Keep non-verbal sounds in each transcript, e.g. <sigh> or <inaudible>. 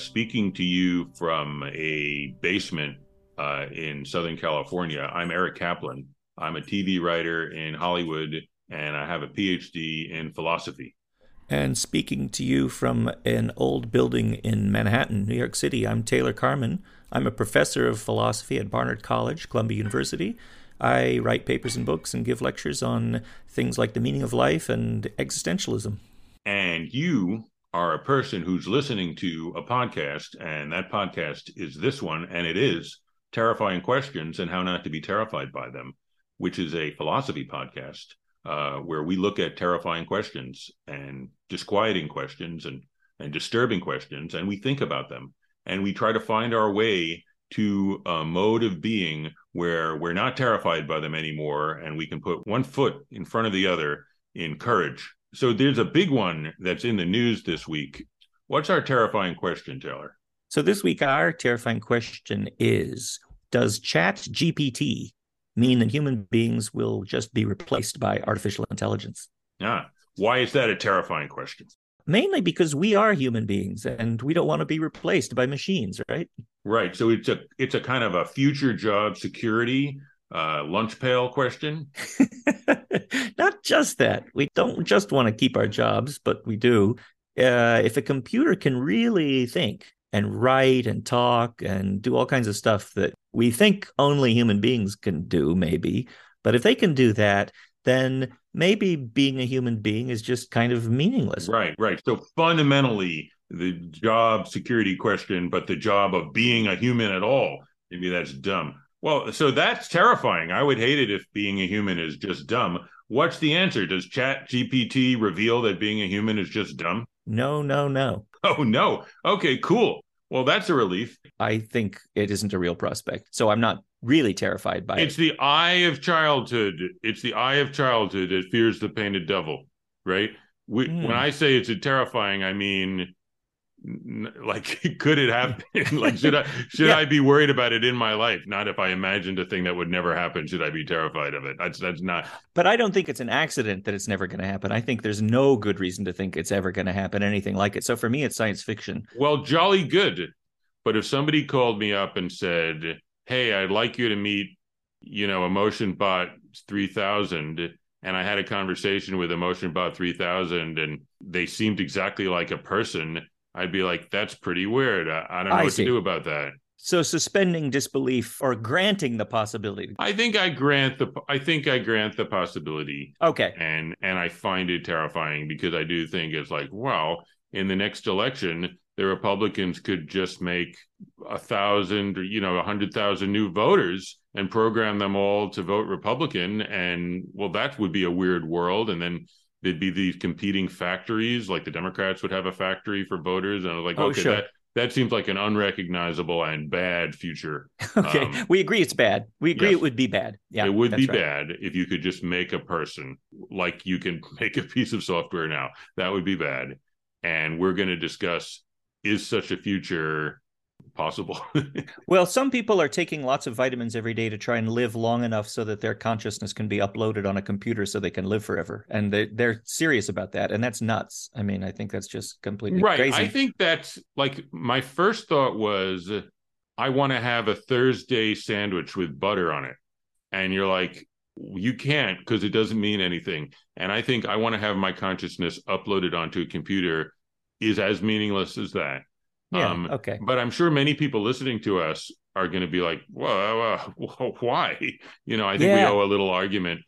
Speaking to you from a basement uh, in Southern California. I'm Eric Kaplan. I'm a TV writer in Hollywood, and I have a PhD in philosophy. And speaking to you from an old building in Manhattan, New York City, I'm Taylor Carman. I'm a professor of philosophy at Barnard College, Columbia University. I write papers and books and give lectures on things like the meaning of life and existentialism. And you are a person who's listening to a podcast, and that podcast is this one, and it is Terrifying Questions and How Not to Be Terrified by Them, which is a philosophy podcast uh, where we look at terrifying questions and disquieting questions and, and disturbing questions, and we think about them. And we try to find our way to a mode of being where we're not terrified by them anymore, and we can put one foot in front of the other in courage so there's a big one that's in the news this week. What's our terrifying question, Taylor? So this week, our terrifying question is Does Chat GPT mean that human beings will just be replaced by artificial intelligence? Yeah. Why is that a terrifying question? Mainly because we are human beings and we don't want to be replaced by machines, right? Right. So it's a it's a kind of a future job security uh, lunch pail question? <laughs> Not just that. We don't just want to keep our jobs, but we do. Uh, if a computer can really think and write and talk and do all kinds of stuff that we think only human beings can do, maybe, but if they can do that, then maybe being a human being is just kind of meaningless. Right, right. So fundamentally, the job security question, but the job of being a human at all, maybe that's dumb. Well, so that's terrifying. I would hate it if being a human is just dumb. What's the answer? Does Chat GPT reveal that being a human is just dumb? No, no, no. <laughs> Oh, no. Okay, cool. Well, that's a relief. I think it isn't a real prospect. So I'm not really terrified by it's it. It's the eye of childhood. It's the eye of childhood that fears the painted devil, right? We, mm. When I say it's a terrifying, I mean like <laughs> could it happen <laughs> like should i should yeah. i be worried about it in my life? Not if i imagined a thing that would never happen should i be terrified of it? That's that's not but i don't think it's an accident that it's never going to happen. I think there's no good reason to think it's ever going to happen anything like it. So for me it's science fiction. Well jolly good. But if somebody called me up and said hey i'd like you to meet you know emotion bot 3000 and i had a conversation with emotion bot 3000 and they seemed exactly like a person I'd be like, that's pretty weird. I, I don't know I what see. to do about that. So suspending disbelief or granting the possibility. I think I grant the I think I grant the possibility. Okay. And and I find it terrifying because I do think it's like, well, in the next election, the Republicans could just make a thousand or you know a hundred thousand new voters and program them all to vote Republican. And well, that would be a weird world. And then there'd be these competing factories, like the Democrats would have a factory for voters, and I was like, oh, okay, sure. that that seems like an unrecognizable and bad future. <laughs> okay, um, we agree it's bad. We agree yes, it would be bad. Yeah, it would be right. bad if you could just make a person like you can <laughs> make a piece of software now. That would be bad. And we're going to discuss is such a future possible. <laughs> well, some people are taking lots of vitamins every day to try and live long enough so that their consciousness can be uploaded on a computer so they can live forever. And they, they're serious about that. And that's nuts. I mean, I think that's just completely right. crazy. I think that's like my first thought was I want to have a Thursday sandwich with butter on it. And you're like, you can't because it doesn't mean anything. And I think I want to have my consciousness uploaded onto a computer is as meaningless as that. Yeah. Um, okay. But I'm sure many people listening to us are going to be like, well, <laughs> why? You know, I think yeah. we owe a little argument.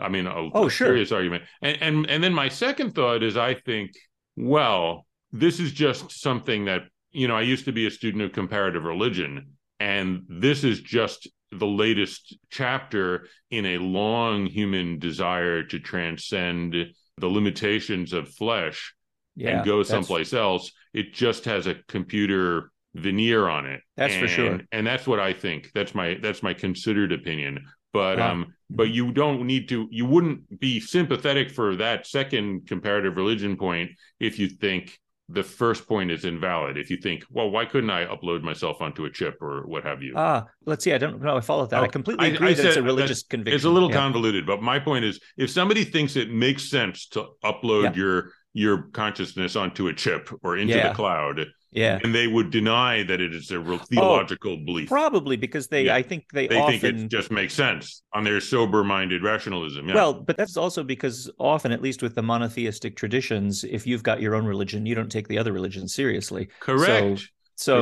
I mean, a, oh, sure. serious argument. And, and and then my second thought is, I think, well, this is just something that you know. I used to be a student of comparative religion, and this is just the latest chapter in a long human desire to transcend the limitations of flesh yeah, and go someplace else. It just has a computer veneer on it. That's and, for sure. And that's what I think. That's my that's my considered opinion. But um but you don't need to you wouldn't be sympathetic for that second comparative religion point if you think the first point is invalid if you think well why couldn't i upload myself onto a chip or what have you ah let's see i don't know i follow that oh, i completely agree I, I that it's a religious conviction it's a little yeah. convoluted but my point is if somebody thinks it makes sense to upload yeah. your your consciousness onto a chip or into yeah. the cloud Yeah. And they would deny that it is a real oh, theological oh, belief. Probably because they, Yeah. I think they, They often. think it just makes sense on their sober minded rationalism. Yeah. Well, but that's also because often, at least with the monotheistic traditions, if you've got your own religion, you don't take the other religion seriously. correct. So,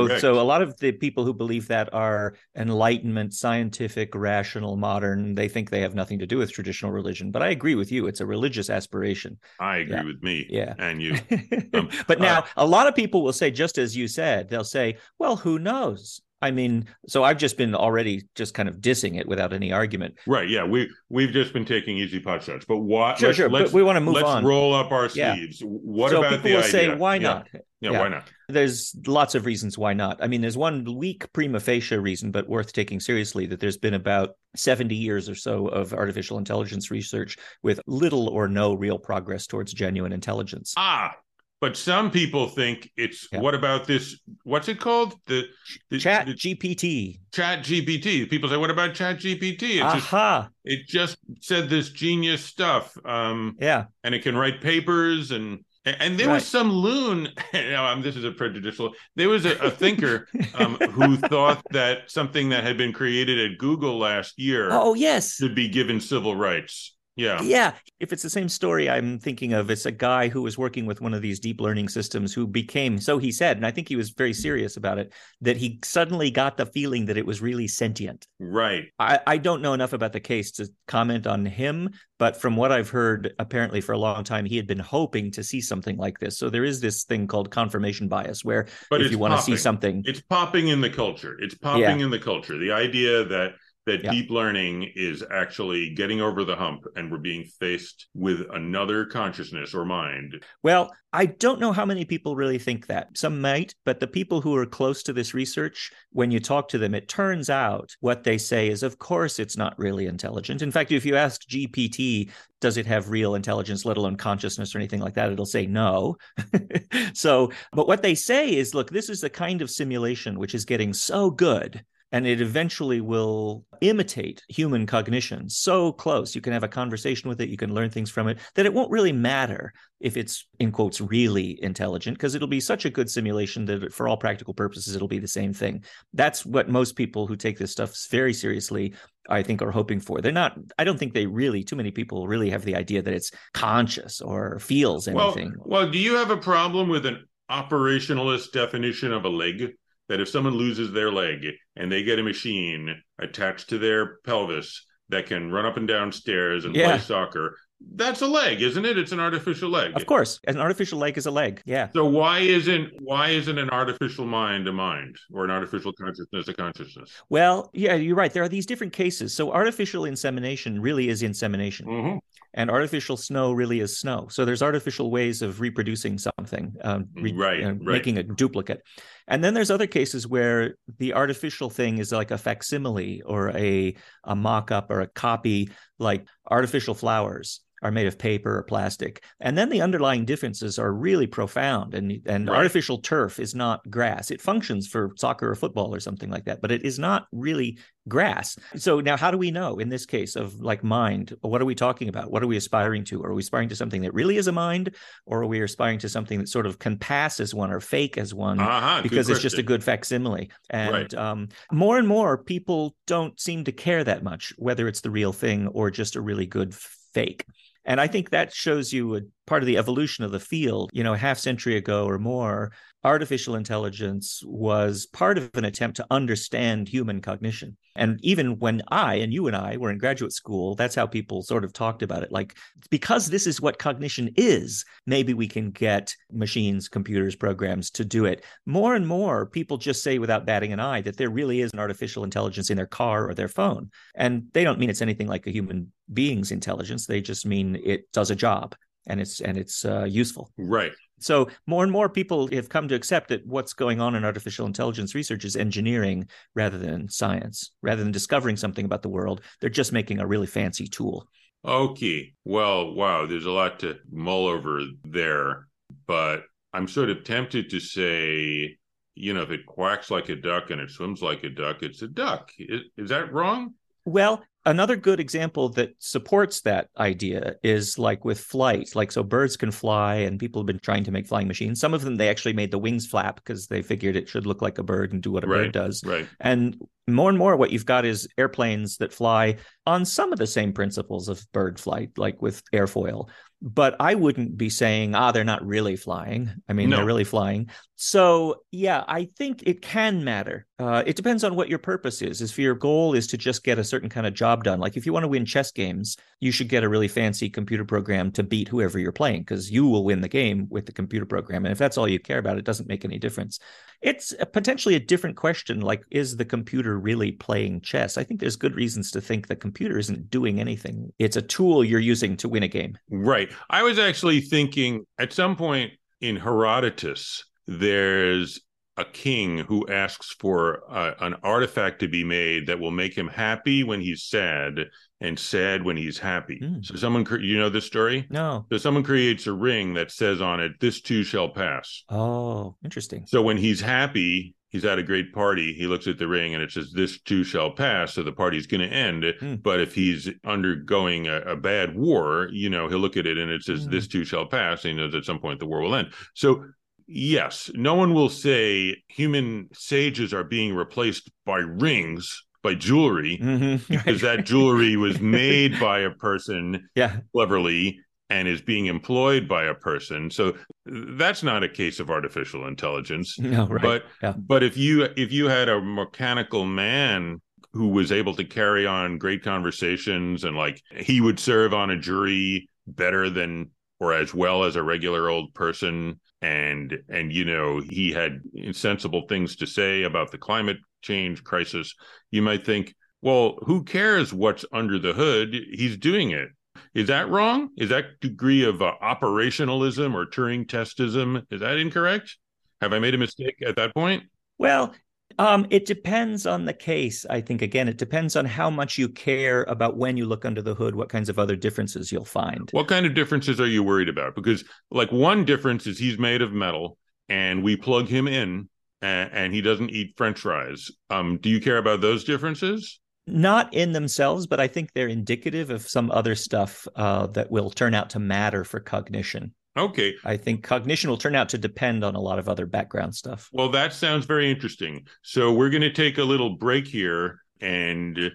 Correct. so a lot of the people who believe that are enlightenment, scientific, rational, modern. They think they have nothing to do with traditional religion. But I agree with you; it's a religious aspiration. I agree yeah. with me Yeah. and you. <laughs> Um, but now uh, a lot of people will say, just as you said, they'll say, "Well, who knows?" I mean, so I've just been already just kind of dissing it without any argument. Right. Yeah. We we've just been taking easy pot shots. But what Sure, let's, sure, let's, but we want to move let's on. roll up our Yeah. sleeves. What so about people the will idea? say, "Why Yeah. not?" Yeah, Yeah. why not? There's lots of reasons why not. I mean, there's one weak prima facie reason, but worth taking seriously that there's been about 70 years or so of artificial intelligence research with little or no real progress towards genuine intelligence. Ah, but some people think it's Yeah. what about this? What's it called? The, the Chat the GPT. Chat GPT. People say, what about Chat GPT? It just Aha. it just said this genius stuff. Um, Yeah. and it can write papers and and there Right. was some loon. <laughs> Know, um, this is a prejudicial. There was a, a thinker <laughs> um, who thought that something that had been created at Google last year Oh, yes. should be given civil rights. Yeah. Yeah. If it's the same story I'm thinking of, it's a guy who was working with one of these deep learning systems who became, so he said, and I think he was very mm-hmm. serious about it, that he suddenly got the feeling that it was really sentient. Right. I, I don't know enough about the case to comment on him, but from what I've heard, apparently for a long time, he had been hoping to see something like this. So there is this thing called confirmation bias, where But if you want to see something, It's popping in the culture. It's popping in the culture. The idea that that Yeah. deep learning is actually getting over the hump and we're being faced with another consciousness or mind. well, I don't know how many people really think that. Some might, but the people who are close to this research, when you talk to them, it turns out what they say is, of course, it's not really intelligent. In fact, if you ask GPT, does it have real intelligence, let alone consciousness or anything like that, it'll say no. <laughs> so, but what they say is, look, this is the kind of simulation which is getting so good and it eventually will imitate human cognition so close. You can have a conversation with it you can learn things from it that it won't really matter if it's in quotes really intelligent because it'll be such a good simulation that for all practical purposes it'll be the same thing. That's what most people who take this stuff very seriously i think are hoping for. They're not i don't think they really too many people really have the idea that it's conscious or feels Well, anything. well, do you have a problem with an operationalist definition of a leg? That if someone loses their leg and they get a machine attached to their pelvis that can run up and down stairs and Yeah. play soccer, that's a leg, isn't it? It's an artificial leg. of course an artificial leg is a leg yeah So why isn't why isn't an artificial mind a mind or an artificial consciousness a consciousness? Well, yeah, you're right. There are these different cases. So artificial insemination really is insemination, Mm-hmm. And artificial snow really is snow. So there's artificial ways of reproducing something, um, re- Right, uh, right. making a duplicate. And then there's other cases where the artificial thing is like a facsimile or a a mock-up or a copy, like artificial flowers are made of paper or plastic. And then the underlying differences are really profound. And and Right. artificial turf is not grass. It functions for soccer or football or something like that, but it is not really grass. So now how do we know in this case of like mind, what are we talking about? What are we aspiring to? Are we aspiring to something that really is a mind, or are we aspiring to something that sort of can pass as one or fake as one? Uh-huh, because it's just a good facsimile. And Right. um, more and more people don't seem to care that much whether it's the real thing or just a really good fake. And I think that shows you a part of the evolution of the field. You know, a half century ago or more, artificial intelligence was part of an attempt to understand human cognition. And even when I and you and I were in graduate school, that's how people sort of talked about it. Like, because this is what cognition is, maybe we can get machines, computers, programs to do it. More and more people just say without batting an eye that there really is an artificial intelligence in their car or their phone. And they don't mean it's anything like a human being's intelligence. They just mean it does a job and it's and it's uh, useful. Right. So more and more people have come to accept that what's going on in artificial intelligence research is engineering rather than science. Rather than discovering something about the world, they're just making a really fancy tool. Okay. Well, wow, there's a lot to mull over there, but I'm sort of tempted to say, you know, if it quacks like a duck and it swims like a duck, it's a duck. Is, is that wrong? Well, another good example that supports that idea is like with flight. Like so birds can fly and people have been trying to make flying machines. Some of them they actually made the wings flap because they figured it should look like a bird and do what a right, bird does. right. And more and more what you've got is airplanes that fly on some of the same principles of bird flight like with airfoil but I wouldn't be saying, ah, they're not really flying. I mean, no. they're really flying. So, yeah, I think it can matter. Uh, it depends on what your purpose is. If your goal is to just get a certain kind of job done, like if you want to win chess games, you should get a really fancy computer program to beat whoever you're playing because you will win the game with the computer program. And if that's all you care about, it doesn't make any difference. It's a potentially a different question like, is the computer really playing chess? I think there's good reasons to think the computer isn't doing anything. It's a tool you're using to win a game. Right. I was actually thinking at some point in Herodotus, there's a king who asks for uh, an artifact to be made that will make him happy when he's sad and sad when he's happy. Mm. So someone, you know this story? No. So someone creates a ring that says on it, "This too shall pass." Oh, interesting. So when he's happy, he's at a great party. He looks at the ring and it says, "This too shall pass." So the party's going to end. Mm. But if he's undergoing a, a, bad war, you know, he'll look at it and it says, mm. "This too shall pass." And he knows at some point the war will end. So yes, no one will say human sages are being replaced by rings, by jewelry, mm-hmm. <laughs> because that jewelry was made by a person <laughs> yeah. cleverly and is being employed by a person. So that's not a case of artificial intelligence. <laughs> No, right. But yeah. but if you if you had a mechanical man who was able to carry on great conversations and like he would serve on a jury better than or as well as a regular old person and and you know he had sensible things to say about the climate change crisis you might think well who cares what's under the hood he's doing it is that wrong is that degree of uh, operationalism or turing testism is that incorrect have i made a mistake at that point well um, it depends on the case. I think again, it depends on how much you care about when you look under the hood, what kinds of other differences you'll find. What kind of differences are you worried about? Because like one difference is he's made of metal, and we plug him in, and, and he doesn't eat French fries. Um, do you care about those differences? Not in themselves, but I think they're indicative of some other stuff uh, that will turn out to matter for cognition. Okay. I think cognition will turn out to depend on a lot of other background stuff. Well, that sounds very interesting. So we're going to take a little break here. And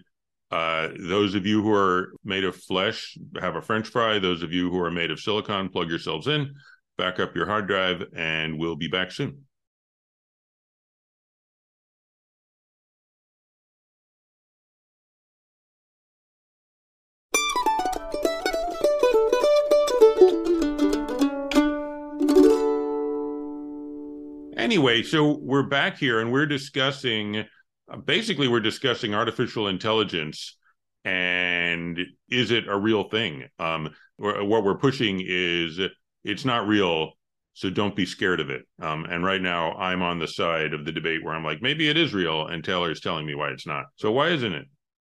uh, those of you who are made of flesh, have a French fry. Those of you who are made of silicon, plug yourselves in, back up your hard drive, and we'll be back soon. Anyway, so we're back here and we're discussing uh, basically we're discussing artificial intelligence and is it a real thing? Um, what we're pushing is it's not real, so don't be scared of it. Um, and right now, I'm on the side of the debate where I'm like, maybe it is real, and Taylor is telling me why it's not. So why isn't it?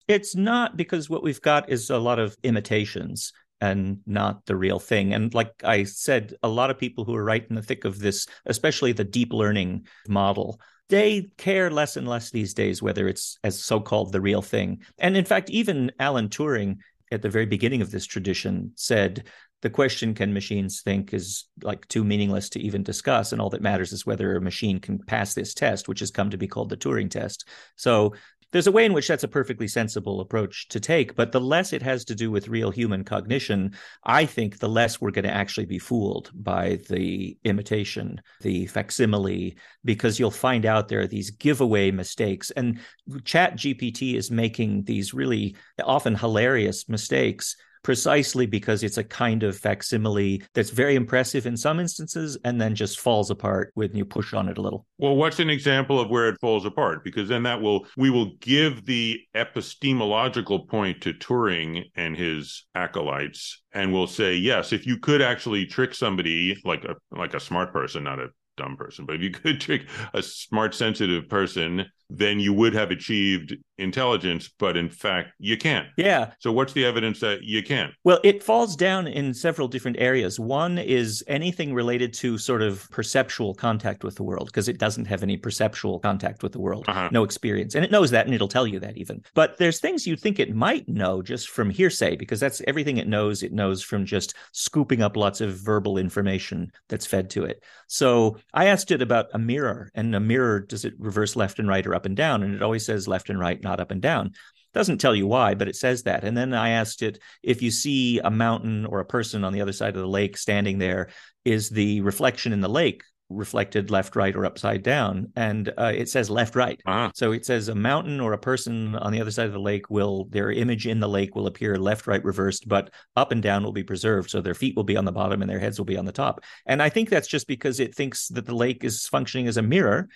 It's not because what we've got is a lot of imitations and not the real thing. And like I said, a lot of people who are right in the thick of this, especially the deep learning model, they care less and less these days whether it's as so-called the real thing. And in fact, even Alan Turing at the very beginning of this tradition said the question can machines think is like too meaningless to even discuss and all that matters is whether a machine can pass this test which has come to be called the turing test so there's a way in which that's a perfectly sensible approach to take, but the less it has to do with real human cognition, I think the less we're going to actually be fooled by the imitation, the facsimile, because you'll find out there are these giveaway mistakes. And Chat GPT is making these really often hilarious mistakes precisely because it's a kind of facsimile that's very impressive in some instances and then just falls apart when you push on it a little. Well, what's an example of where it falls apart? Because then that will we will give the epistemological point to Turing and his acolytes and we'll say yes if you could actually trick somebody like a like a smart person not a dumb person but if you could <laughs> trick a smart sensitive person then you would have achieved intelligence, but in fact you can't. Yeah. So what's the evidence that you can't? Well, it falls down in several different areas. One is anything related to sort of perceptual contact with the world, because it doesn't have any perceptual contact with the world, uh-huh. no experience. And it knows that and it'll tell you that even. But there's things you think it might know just from hearsay, because that's everything it knows. It knows from just scooping up lots of verbal information that's fed to it. So I asked it about a mirror, and a mirror, does it reverse left and right or up and down? And it always says left and right, not up and down. Doesn't tell you why, but it says that. And then I asked it if you see a mountain or a person on the other side of the lake standing there, is the reflection in the lake reflected left, right, or upside down. And uh, it says left, right. Uh-huh. So it says a mountain or a person on the other side of the lake will, their image in the lake will appear left, right, reversed, but up and down will be preserved. So their feet will be on the bottom and their heads will be on the top. And I think that's just because it thinks that the lake is functioning as a mirror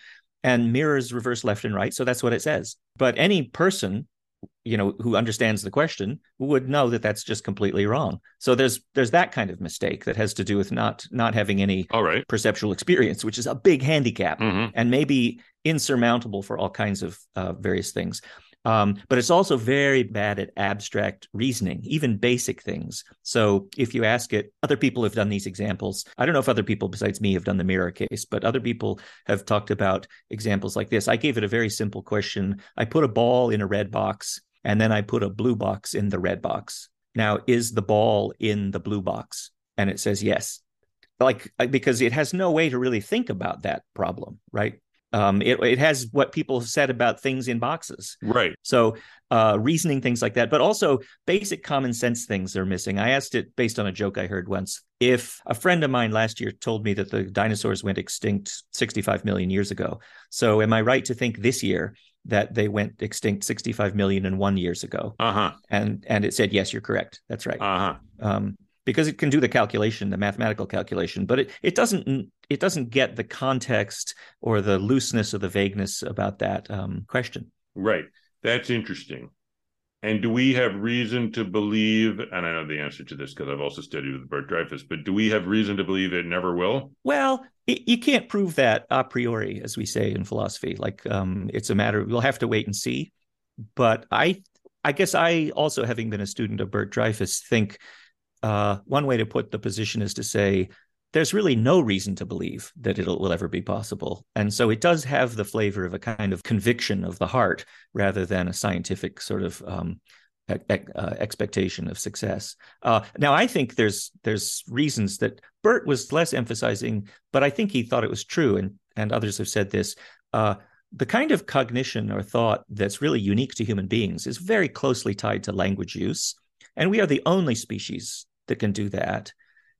and mirrors reverse left and right. So that's what it says. But any person you know who understands the question would know that that's just completely wrong so there's there's that kind of mistake that has to do with not not having any all right perceptual experience which is a big handicap mm-hmm. and maybe insurmountable for all kinds of uh, various things um, but it's also very bad at abstract reasoning, even basic things. So if you ask it, other people have done these examples. I don't know if other people besides me have done the mirror case, but other people have talked about examples like this. I gave it a very simple question. I put a ball in a red box and then I put a blue box in the red box. Now, is the ball in the blue box? And it says yes. Like, because it has no way to really think about that problem, right? Um, it, it has what people have said about things in boxes. Right. So uh, reasoning things like that, but also basic common sense things are missing. I asked it based on a joke I heard once. If a friend of mine last year told me that the dinosaurs went extinct 65 million years ago, so am I right to think this year that they went extinct 65 million and one years ago? Uh huh. And and it said yes, you're correct. That's right. Uh huh. Um, because it can do the calculation, the mathematical calculation, but it, it doesn't it doesn't get the context or the looseness or the vagueness about that um, question. Right. That's interesting. And do we have reason to believe, and I know the answer to this because I've also studied with Bert Dreyfus, but do we have reason to believe it never will? Well, it, you can't prove that a priori, as we say in philosophy. Like um, it's a matter, we'll have to wait and see. But I, I guess I also, having been a student of Bert Dreyfus, think uh, one way to put the position is to say there's really no reason to believe that it will ever be possible. And so it does have the flavor of a kind of conviction of the heart rather than a scientific sort of um, e- uh, expectation of success. Uh, now, I think there's there's reasons that Bert was less emphasizing, but I think he thought it was true, and and others have said this. Uh, the kind of cognition or thought that's really unique to human beings is very closely tied to language use, and we are the only species that can do that.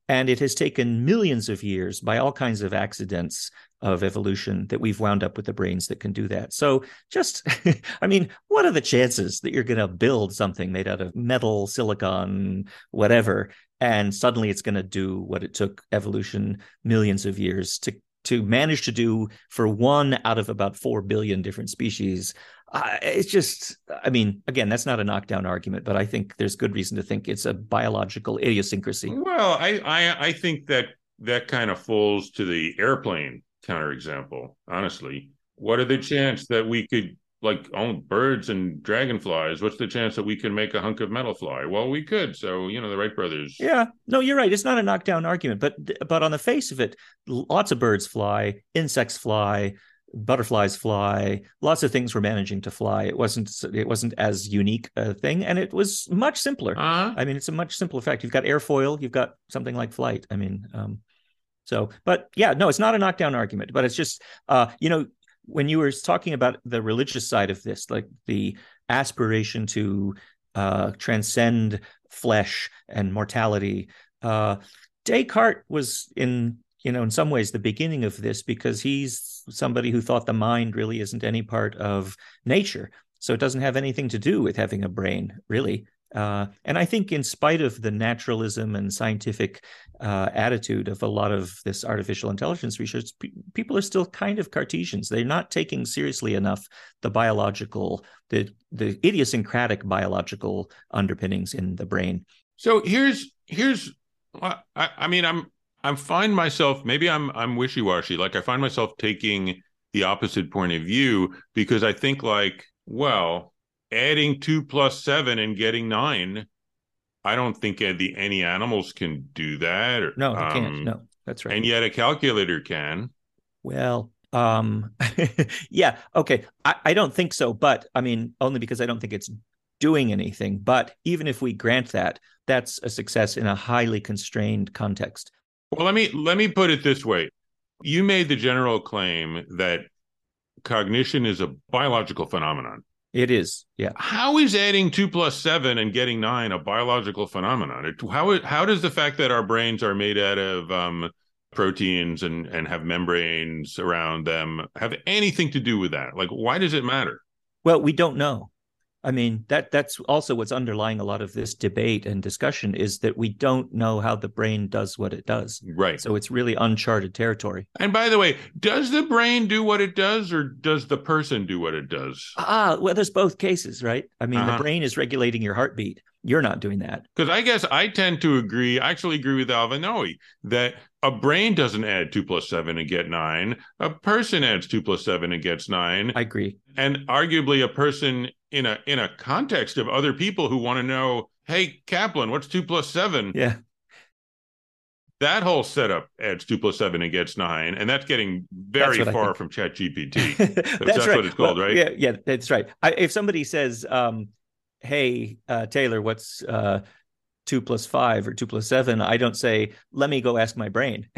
And it has taken millions of years by all kinds of accidents of evolution that we've wound up with the brains that can do that. So, just, <laughs> I mean, what are the chances that you're going to build something made out of metal, silicon, whatever, and suddenly it's going to do what it took evolution millions of years to to manage to do for one out of about 4 billion different species uh, it's just, I mean, again, that's not a knockdown argument, but I think there's good reason to think it's a biological idiosyncrasy. Well, I, I, I think that that kind of falls to the airplane counterexample. Honestly, what are the chance that we could like own birds and dragonflies? What's the chance that we can make a hunk of metal fly? Well, we could. So you know, the Wright brothers. Yeah, no, you're right. It's not a knockdown argument, but but on the face of it, lots of birds fly, insects fly butterflies fly lots of things were managing to fly it wasn't it wasn't as unique a thing and it was much simpler uh-huh. i mean it's a much simpler fact you've got airfoil you've got something like flight i mean um, so but yeah no it's not a knockdown argument but it's just uh, you know when you were talking about the religious side of this like the aspiration to uh, transcend flesh and mortality uh, descartes was in you know in some ways the beginning of this because he's somebody who thought the mind really isn't any part of nature. So it doesn't have anything to do with having a brain, really. Uh, and I think, in spite of the naturalism and scientific uh, attitude of a lot of this artificial intelligence research, pe- people are still kind of Cartesians. They're not taking seriously enough the biological, the the idiosyncratic biological underpinnings in the brain. So here's here's, I, I mean, I'm I'm find myself maybe I'm I'm wishy washy. Like I find myself taking the opposite point of view because I think like, well, adding two plus seven and getting nine. I don't think the, any animals can do that. Or, no, they um, can't. No, that's right. And yet a calculator can. Well, um, <laughs> yeah, okay. I, I don't think so, but I mean, only because I don't think it's doing anything. But even if we grant that, that's a success in a highly constrained context. Well, let me let me put it this way. You made the general claim that cognition is a biological phenomenon. It is, yeah. How is adding two plus seven and getting nine a biological phenomenon? It, how how does the fact that our brains are made out of um, proteins and and have membranes around them have anything to do with that? Like, why does it matter? Well, we don't know. I mean, that that's also what's underlying a lot of this debate and discussion is that we don't know how the brain does what it does. Right. So it's really uncharted territory. And by the way, does the brain do what it does or does the person do what it does? Ah, well, there's both cases, right? I mean, uh-huh. the brain is regulating your heartbeat. You're not doing that. Because I guess I tend to agree, I actually agree with Alva Noe that a brain doesn't add two plus seven and get nine. A person adds two plus seven and gets nine. I agree. And arguably a person in a in a context of other people who want to know, hey, Kaplan, what's two plus seven? Yeah. That whole setup adds two plus seven and gets nine, and that's getting very that's far from Chat GPT. <laughs> that's, that's right. what it's called, well, right? Yeah, yeah, that's right. I, if somebody says, um, "Hey, uh, Taylor, what's uh, two plus five or two plus seven, I don't say, let me go ask my brain.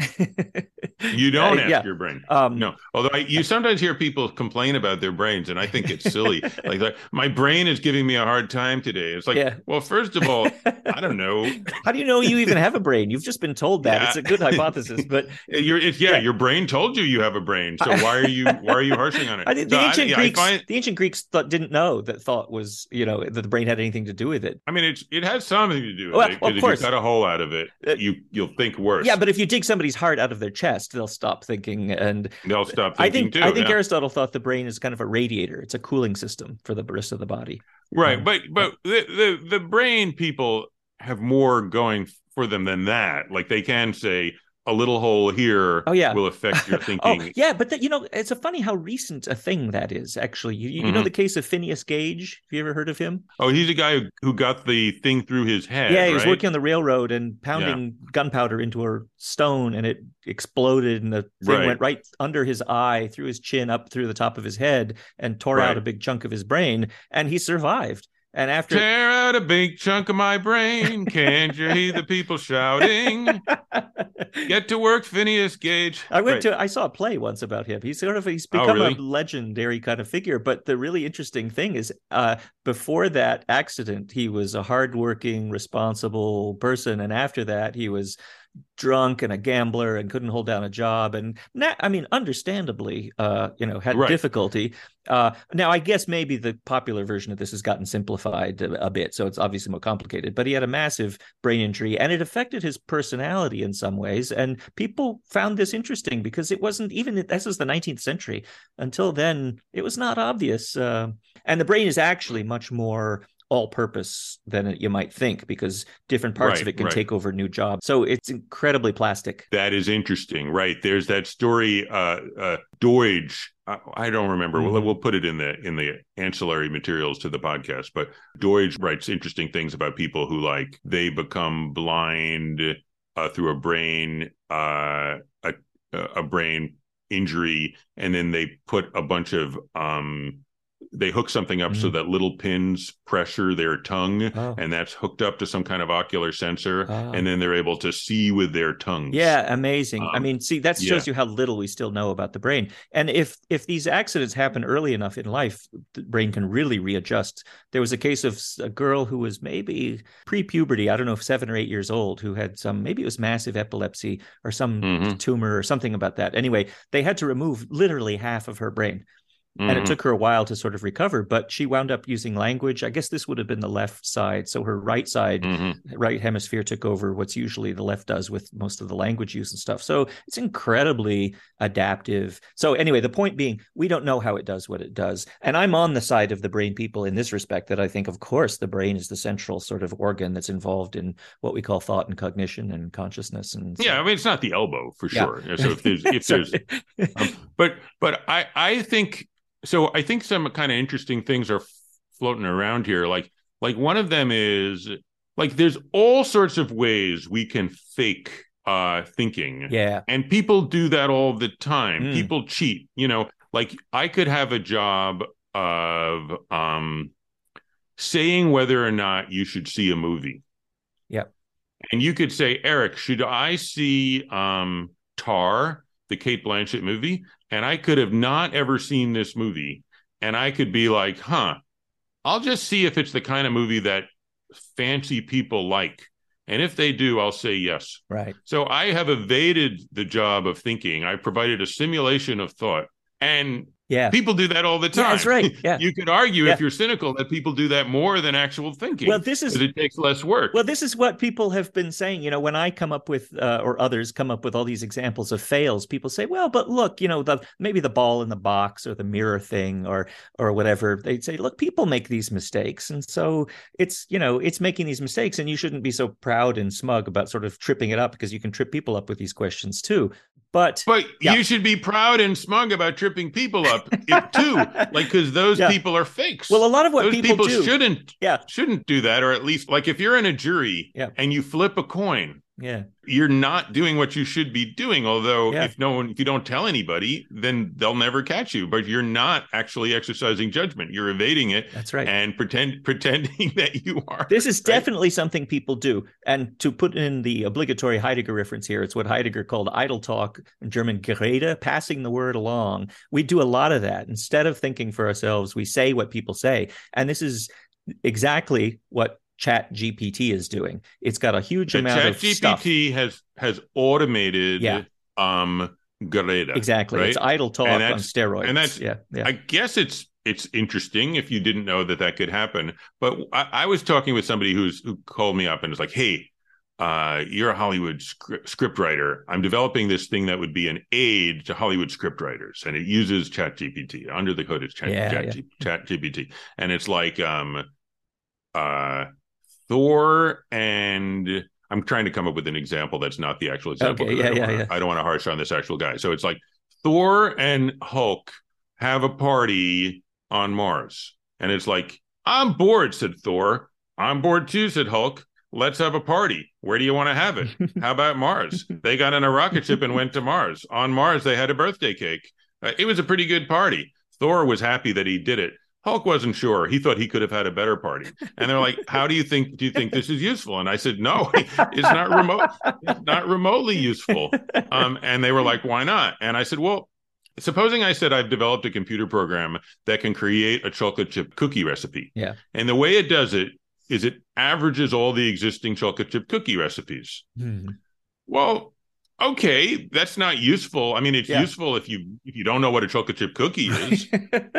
you <laughs> don't uh, ask yeah. your brain. Um, no. Although I, you sometimes hear people complain about their brains, and I think it's silly. <laughs> like, like, my brain is giving me a hard time today. It's like, yeah. well, first of all, <laughs> I don't know. How do you know you even have a brain? You've just been told that. Yeah. It's a good hypothesis, but you're, it's, yeah, yeah, your brain told you you have a brain. So why are you why are you harshing on it? I, the, so ancient I, Greeks, find... the ancient Greeks thought, didn't know that thought was, you know, that the brain had anything to do with it. I mean, it's it has something to do with well, it. Well, of course. if you cut a hole out of it, uh, you you'll think worse. Yeah, but if you dig somebody's heart out of their chest, they'll stop thinking, and they'll stop. I think too, I think yeah. Aristotle thought the brain is kind of a radiator. It's a cooling system for the rest of the body. Right, um, but but the, the the brain people have more going for them than that. Like they can say, a little hole here oh, yeah. will affect your <laughs> oh, thinking. oh, yeah, but you know, it's a funny how recent a thing that is. Actually, you, you mm-hmm. know the case of Phineas Gage. Have you ever heard of him? Oh, he's a guy who, who got the thing through his head. Yeah, he right? was working on the railroad and pounding yeah. gunpowder into a stone, and it exploded, and the thing right. went right under his eye, through his chin, up through the top of his head, and tore right. out a big chunk of his brain, and he survived. And after tear out a big chunk of my brain, can't you hear the people shouting? <laughs> Get to work, Phineas Gage. I went to I saw a play once about him. He's sort of he's oh, become oh, really? a legendary kind of figure. But the really interesting thing is, uh, before that accident, he was a hardworking, responsible person, and after that, he was drunk and a gambler and couldn't hold down a job and i mean understandably uh you know had right. difficulty uh now i guess maybe the popular version of this has gotten simplified a, a, bit so it's obviously more complicated but he had a massive brain injury and it affected his personality in some ways and people found this interesting because it wasn't even this was the 19th century until then it was not obvious uh, and the brain is actually much more all purpose than you might think because different parts right, of it can right. take over new jobs. So it's incredibly plastic. That is interesting, right? There's that story, uh, uh, Doidge. I, I don't remember. Mm-hmm. We'll, we'll put it in the in the ancillary materials to the podcast. But Doidge writes interesting things about people who like they become blind uh, through a brain uh, a a brain injury, and then they put a bunch of um they hook something up mm. so that little pins pressure their tongue oh. and that's hooked up to some kind of ocular sensor oh. and then they're able to see with their tongues yeah amazing um, i mean see that shows yeah. you how little we still know about the brain and if if these accidents happen early enough in life the brain can really readjust there was a case of a girl who was maybe pre-puberty i don't know if seven or eight years old who had some maybe it was massive epilepsy or some mm-hmm. tumor or something about that anyway they had to remove literally half of her brain Mm-hmm. And it mm-hmm. took her a while to sort of recover, but she wound up using language. I guess this would have been the left side. So her right side, mm-hmm. right hemisphere took over what's usually the left does with most of the language use and stuff. So it's incredibly adaptive. So, anyway, the point being, we don't know how it does what it does. And I'm on the side of the brain people in this respect that I think, of course, the brain is the central sort of organ that's involved in what we call thought and cognition and consciousness. And so, yeah, I mean, it's not the elbow for sure. Yeah. So if there's, if <laughs> there's, um, but, but I, I think so I think some kind of interesting things are floating around here. Like like one of them is like there's all sorts of ways we can fake uh thinking. Yeah. And people do that all the time. Mm. People cheat, you know, like I could have a job of um saying whether or not you should see a movie. Yep. And you could say, Eric, should I see um Tar, the Cate Blanchett movie? And I could have not ever seen this movie. And I could be like, huh, I'll just see if it's the kind of movie that fancy people like. And if they do, I'll say yes. Right. So I have evaded the job of thinking. I provided a simulation of thought. And Yeah. people do that all the time. Yeah, that's right. Yeah. <laughs> you could argue Yeah. if you're cynical that people do that more than actual thinking. Well, this is it takes less work. Well, this is what people have been saying. You know, when I come up with, uh, or others come up with all these examples of fails, people say, "Well, but look, you know, the maybe the ball in the box or the mirror thing or or whatever." They'd say, "Look, people make these mistakes, and so it's you know it's making these mistakes, and you shouldn't be so proud and smug about sort of tripping it up because you can trip people up with these questions too." But But Yeah. you should be proud and smug about tripping people up <laughs> too, like because those Yeah. people are fakes. well, a lot of what those people, people, do, shouldn't Yeah. shouldn't do that, or at least like if you're in a jury Yeah. and you flip a coin, yeah, you're not doing what you should be doing. Although Yeah. if no one, if you don't tell anybody, then they'll never catch you. But you're not actually exercising judgment. You're evading it that's right. and pretend <laughs> pretending that you are. This is right? definitely something people do. And to put in the obligatory Heidegger reference here, it's what Heidegger called idle talk, in German Gerede, passing the word along. We do a lot of that. Instead of thinking for ourselves, we say what people say. And this is exactly what Chat GPT is doing. It's got a huge The amount of stuff. ChatGPT has has automated Yeah. um Gerede. Exactly. right? It's idle talk And on steroids. and that's- yeah. Yeah. I guess it's it's interesting if you didn't know that that could happen. But I, I was talking with somebody who's who called me up and was like, "Hey, uh, you're a Hollywood script, script writer. I'm developing this thing that would be an aid to Hollywood script writers, and it uses ChatGPT. Under the hood, it's Chat, Yeah, Chat, yeah. ChatGPT, and it's like um, uh, Thor and." I'm trying to come up with an example that's not the actual example. Okay, I yeah, don't yeah, wanna- yeah. I don't want to harsh on this actual guy. So it's like Thor and Hulk have a party on Mars. And it's like, I'm bored, said Thor. I'm bored too, said Hulk. Let's have a party. Where do you want to have it? <laughs> How about Mars? They got in a rocket ship and went to Mars. On Mars, they had a birthday cake. Uh, it was a pretty good party. Thor was happy that he did it. Hulk wasn't sure. He thought he could have had a better party. And they're like, "How do you think? Do you think this is useful?" And I said, "No, <laughs> it's not remote. It's not remotely useful." Um, and they were like, "Why not?" And I said, "Well, supposing I said I've developed a computer program that can create a chocolate chip cookie recipe. Yeah. And the way it does it is it averages all the existing chocolate chip cookie recipes. Hmm. Well, okay, that's not useful. I mean, it's Yeah. useful if you if you don't know what a chocolate chip cookie <laughs> is,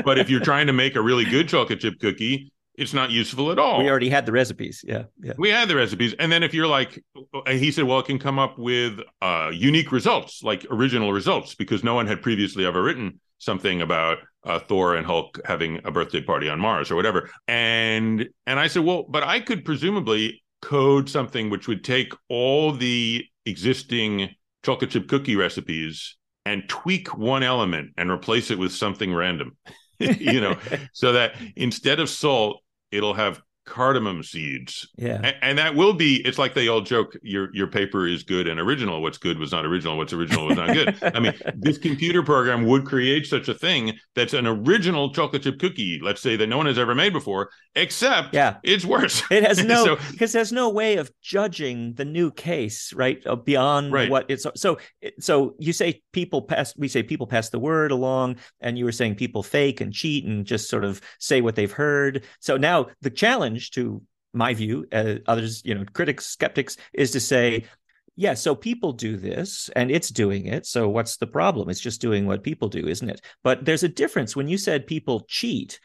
but if you're trying to make a really good chocolate chip cookie, it's not useful at all. we already had the recipes. Yeah. Yeah. We had the recipes, and then if you're like, and he said, well, it can come up with uh, unique results, like original results, because no one had previously ever written something about uh, Thor and Hulk having a birthday party on Mars or whatever. And and I said, well, but I could presumably code something which would take all the existing chocolate chip cookie recipes and tweak one element and replace it with something random, <laughs> you know, <laughs> so that instead of salt, it'll have cardamom seeds Yeah. and, and that will be it's like they all joke your your paper is good and original what's good was not original what's original was not good i mean <laughs> this computer program would create such a thing that's an original chocolate chip cookie let's say that no one has ever made before except Yeah. it's worse It has <laughs> no So- because there's no way of judging the new case, right? uh, Beyond Right. what it's so. So you say people pass. We say people pass the word along, and you were saying people fake and cheat and just sort of say what they've heard. So now the challenge, to my view, uh, others, you know, critics, skeptics, is to say. Yeah, so people do this and it's doing it. So what's the problem? It's just doing what people do, isn't it? But there's a difference when you said people cheat.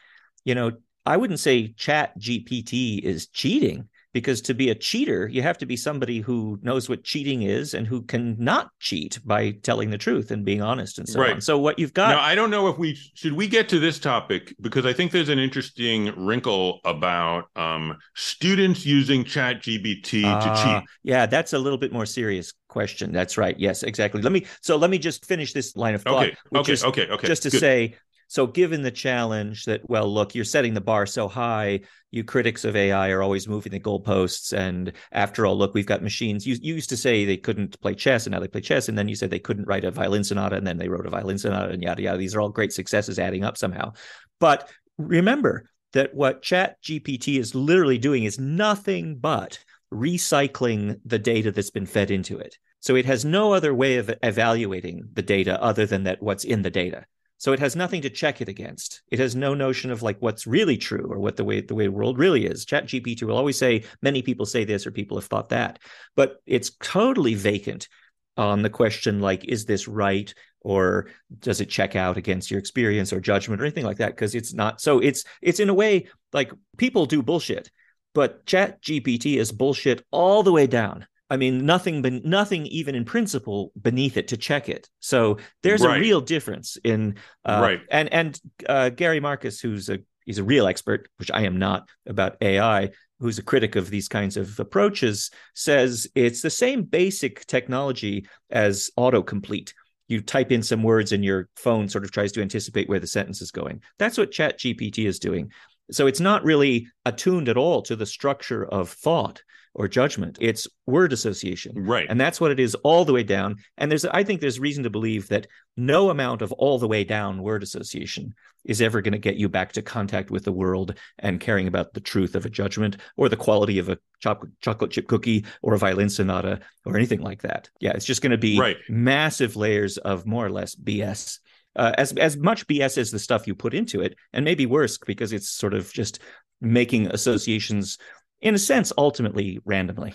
You know, I wouldn't say Chat GPT is cheating because to be a cheater, you have to be somebody who knows what cheating is and who can not cheat by telling the truth and being honest and so Right. on. So what you've got, now i don't know if we should we get to this topic because i think there's an interesting wrinkle about um students using chat gpt to Ah, cheat yeah, that's a little bit more serious question. That's right. Yes, exactly. Let me so let me just finish this line of thought, okay okay is okay okay just to good. say So, given the challenge that, well, look, you're setting the bar so high, you critics of AI are always moving the goalposts. And after all, look, we've got machines. You, you used to say they couldn't play chess, and now they play chess. And then you said they couldn't write a violin sonata, and then they wrote a violin sonata, and yada, yada. These are all great successes adding up somehow. But remember that what Chat GPT is literally doing is nothing but recycling the data that's been fed into it. So it has no other way of evaluating the data other than that what's in the data. So it has nothing to check it against. It has no notion of like what's really true or what the way the way the world really is. Chat GPT will always say many people say this or people have thought that, but it's totally vacant on the question like is this right or does it check out against your experience or judgment or anything like that because it's not so it's it's in a way like people do bullshit but chat gpt is bullshit all the way down i mean nothing but nothing even in principle beneath it to check it so there's right. a real difference in uh, right and and uh, gary marcus who's a he's a real expert which i am not about ai who's a critic of these kinds of approaches says it's the same basic technology as autocomplete you type in some words and your phone sort of tries to anticipate where the sentence is going. That's what Chat GPT is doing. So it's not really attuned at all to the structure of thought or judgment. It's word association. Right. And that's what it is all the way down. And there's I think there's reason to believe that no amount of all the way down word association is ever going to get you back to contact with the world and caring about the truth of a judgment or the quality of a chocolate chip cookie or a violin sonata or anything like that. Yeah, it's just going to be right. massive layers of more or less BS. Uh, as as much BS as the stuff you put into it, and maybe worse because it's sort of just making associations in a sense, ultimately randomly.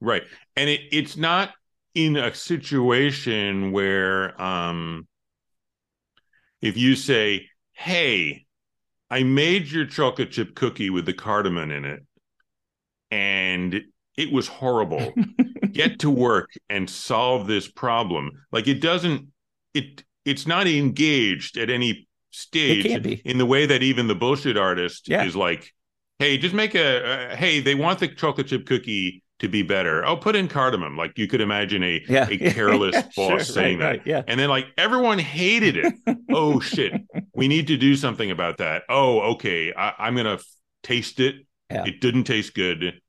Right. And it, it's not in a situation where um, if you say, hey, I made your chocolate chip cookie with the cardamom in it, and it was horrible. <laughs> Get to work and solve this problem. Like it doesn't, it it's not engaged at any stage in the way that even the bullshit artist yeah. is like, hey, just make a, a, hey, they want the chocolate chip cookie to be better. Oh, put in cardamom. Like you could imagine a, yeah. a <laughs> careless yeah, boss sure, saying right, that. Right, yeah. And then like everyone hated it. oh <laughs> shit. We need to do something about that. Oh, okay. I, am gonna f- taste it. Yeah. It didn't taste good.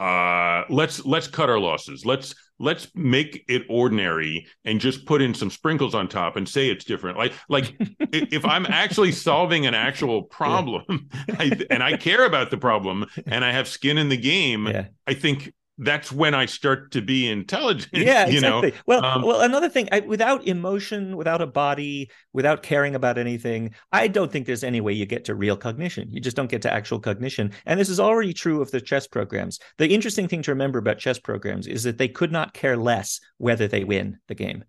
Uh let's let's cut our losses. Let's let's make it ordinary and just put in some sprinkles on top and say it's different like like <laughs> if i'm actually solving an actual problem yeah. <laughs> I, and i care about the problem and i have skin in the game yeah. i think that's when I start to be intelligent. Yeah, <laughs> you exactly. Know? Well, um, well, another thing, I, without emotion, without a body, without caring about anything, I don't think there's any way you get to real cognition. You just don't get to actual cognition. And this is already true of the chess programs. The interesting thing to remember about chess programs is that they could not care less whether they win the game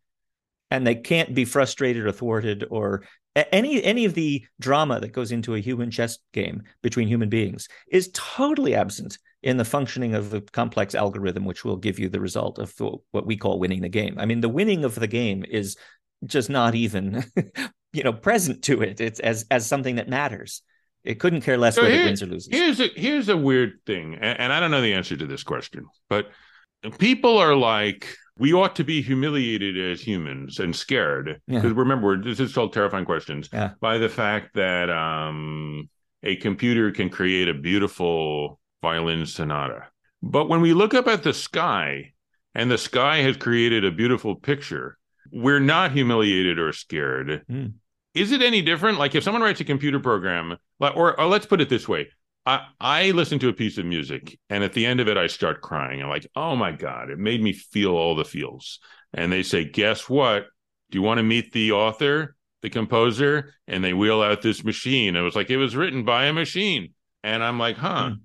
and they can't be frustrated or thwarted or any any of the drama that goes into a human chess game between human beings is totally absent in the functioning of the complex algorithm, which will give you the result of what we call winning the game. I mean, the winning of the game is just not even, <laughs> you know, present to it. It's as as something that matters. It couldn't care less so whether it wins or loses. Here's a here's a weird thing, and, and I don't know the answer to this question, but people are like, we ought to be humiliated as humans and scared because yeah. remember this is called terrifying questions yeah. by the fact that um, a computer can create a beautiful violin sonata. But when we look up at the sky and the sky has created a beautiful picture, we're not humiliated or scared. Mm. Is it any different? Like if someone writes a computer program, or, or let's put it this way. I, I listen to a piece of music and at the end of it, I start crying. I'm like, oh my God, it made me feel all the feels. And they say, guess what? Do you want to meet the author, the composer? And they wheel out this machine. It was like, it was written by a machine. And I'm like, huh, mm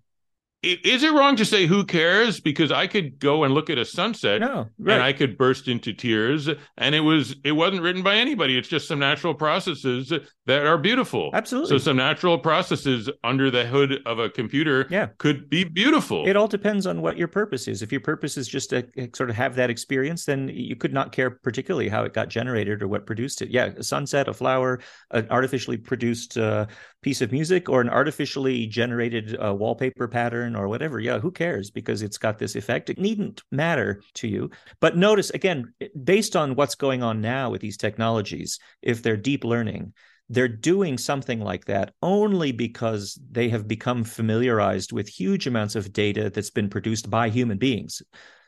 is it wrong to say who cares? Because I could go and look at a sunset no, right. and I could burst into tears. And it was it wasn't written by anybody. It's just some natural processes that are beautiful. Absolutely. So some natural processes under the hood of a computer yeah. could be beautiful. It all depends on what your purpose is. If your purpose is just to sort of have that experience, then you could not care particularly how it got generated or what produced it. Yeah, a sunset, a flower, an artificially produced uh, piece of music, or an artificially generated uh, wallpaper pattern or whatever, yeah, who cares? Because it's got this effect. It needn't matter to you. But notice again, based on what's going on now with these technologies, if they're deep learning, they're doing something like that only because they have become familiarized with huge amounts of data that's been produced by human beings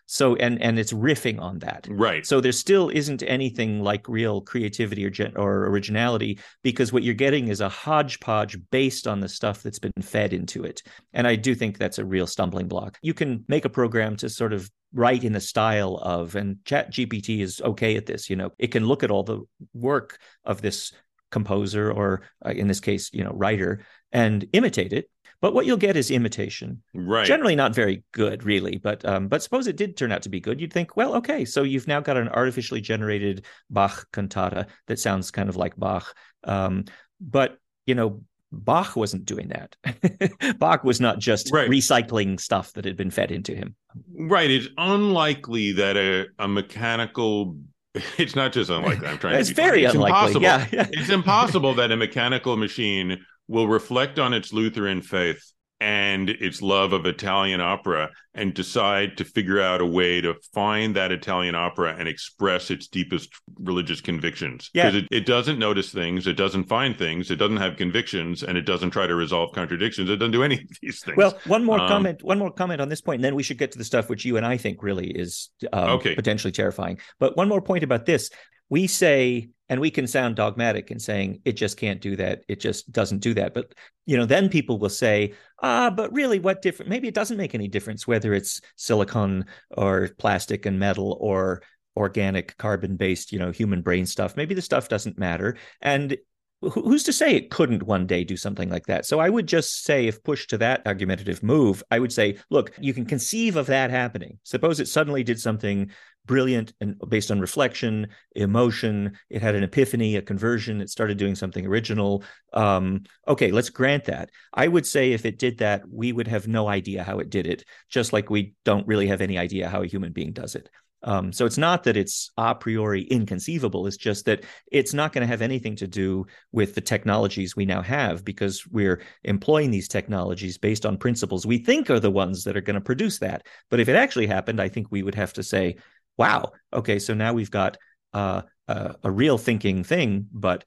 so and and it's riffing on that. Right. So there still isn't anything like real creativity or gen- or originality because what you're getting is a hodgepodge based on the stuff that's been fed into it. And i do think that's a real stumbling block. You can make a program to sort of write in the style of and chat gpt is okay at this you know. It can look at all the work of this composer or uh, in this case you know writer and imitate it but what you'll get is imitation right generally not very good really but um, but suppose it did turn out to be good you'd think well okay so you've now got an artificially generated bach cantata that sounds kind of like bach um, but you know Bach wasn't doing that. <laughs> Bach was not just right. recycling stuff that had been fed into him. Right. It's unlikely that a, a mechanical <laughs> it's not just unlikely. I'm trying. it's very it's unlikely. Impossible. Yeah, yeah. <laughs> it's impossible that a mechanical machine will reflect on its Lutheran faith and its love of Italian opera and decide to figure out a way to find that Italian opera and express its deepest religious convictions. Because yeah. it, it doesn't notice things, it doesn't find things, it doesn't have convictions, and it doesn't try to resolve contradictions. It doesn't do any of <laughs> these things. Well, one more um, comment, one more comment on this point, and then we should get to the stuff which you and I think really is um, okay. potentially terrifying. But one more point about this. We say and we can sound dogmatic in saying it just can't do that. It just doesn't do that. But you know then people will say ah but really what different maybe it doesn't make any difference whether it's silicon or plastic and metal or organic carbon based you know human brain stuff. Maybe the stuff doesn't matter. And who's to say it couldn't one day do something like that so i would just say if pushed to that argumentative move i would say look you can conceive of that happening suppose it suddenly did something brilliant and based on reflection, emotion. It had an epiphany, a conversion. It started doing something original. Um, okay, let's grant that. I would say if it did that, we would have no idea how it did it, just like we don't really have any idea how a human being does it. Um, so it's not that it's a priori inconceivable. It's just that it's not going to have anything to do with the technologies we now have because we're employing these technologies based on principles we think are the ones that are going to produce that. But if it actually happened, I think we would have to say, wow, okay, so now we've got uh, a, a real thinking thing, but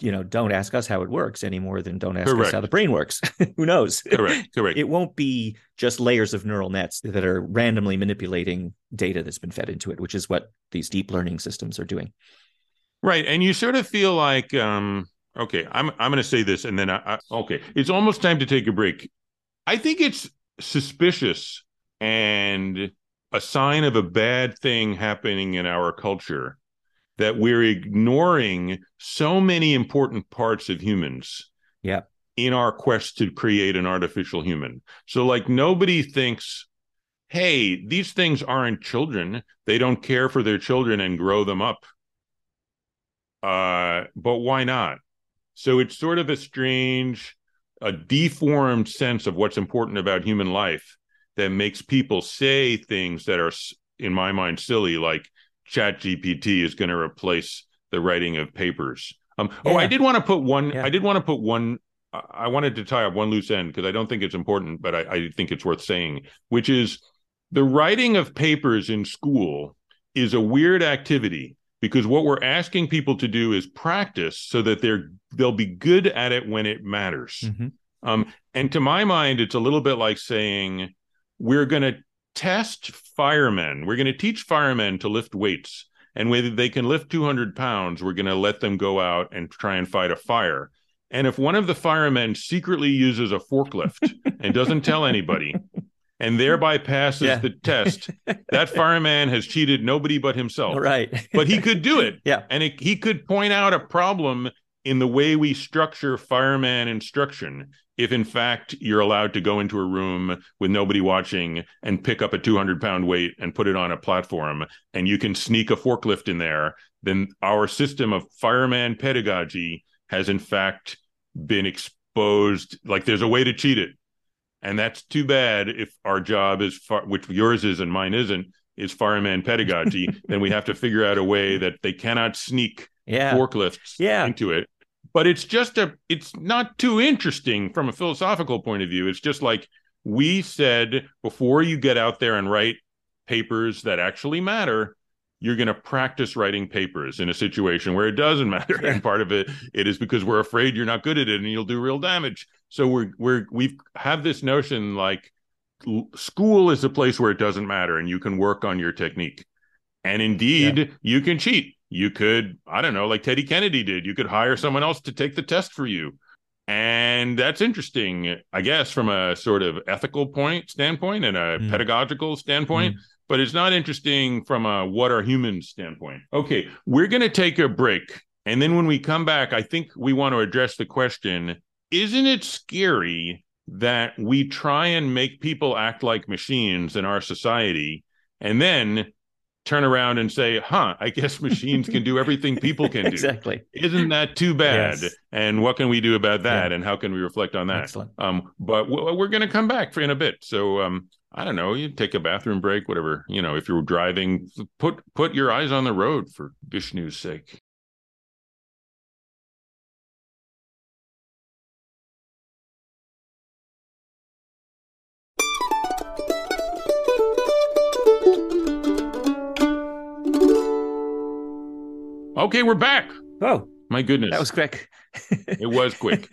you know, don't ask us how it works any more than don't ask correct. us how the brain works. <laughs> Who knows? Correct. Correct. It won't be just layers of neural nets that are randomly manipulating data that's been fed into it, which is what these deep learning systems are doing. Right, and you sort of feel like, um, okay, I'm I'm going to say this, and then I, I, okay, it's almost time to take a break. I think it's suspicious and a sign of a bad thing happening in our culture that we're ignoring so many important parts of humans yeah in our quest to create an artificial human. So like nobody thinks hey these things aren't children. They don't care for their children and grow them up. Uh but why not? So it's sort of a strange a deformed sense of what's important about human life that makes people say things that are in my mind silly like chat gpt is going to replace the writing of papers um, yeah. oh i did want to put one yeah. i did want to put one i wanted to tie up one loose end because i don't think it's important but I, I think it's worth saying which is the writing of papers in school is a weird activity because what we're asking people to do is practice so that they're they'll be good at it when it matters mm-hmm. um, and to my mind it's a little bit like saying we're going to test firemen. We're going to teach firemen to lift weights. And whether they can lift 200 pounds, we're going to let them go out and try and fight a fire. And if one of the firemen secretly uses a forklift and doesn't tell anybody, and thereby passes yeah. the test, that fireman has cheated nobody but himself. Right. but he could do it. Yeah. And it, he could point out a problem in the way we structure fireman instruction if in fact you're allowed to go into a room with nobody watching and pick up a 200 pound weight and put it on a platform and you can sneak a forklift in there then our system of fireman pedagogy has in fact been exposed like there's a way to cheat it and that's too bad if our job is far, which yours is and mine isn't is fireman pedagogy <laughs> then we have to figure out a way that they cannot sneak yeah. forklifts yeah. into it but it's just a it's not too interesting from a philosophical point of view. It's just like we said before you get out there and write papers that actually matter you're going to practice writing papers in a situation where it doesn't <laughs> matter. Yeah. and part of it it is because we're afraid you're not good at it and you'll do real damage. So we're we're we've have this notion like school is a place where it doesn't matter and you can work on your technique. And indeed you can cheat you could i don't know like teddy kennedy did you could hire someone else to take the test for you and that's interesting i guess from a sort of ethical point standpoint and a Mm. pedagogical standpoint but it's not interesting from a what are humans standpoint. Okay, we're going to take a break. And then when we come back, I think we want to address the question isn't it scary that we try and make people act like machines in our society and then turn around and say, huh, I guess <laughs> machines can do everything people can do? exactly. Isn't that too bad? Yes. And what can we do about that? And how can we reflect on that? Excellent. Um, but w- we're going to come back for in a bit. So um, I don't know. You take a bathroom break, whatever. You know, if you're driving, put put your eyes on the road for Vishnu's sake. Okay, we're back. Oh, My goodness, that was quick. <laughs> it was quick.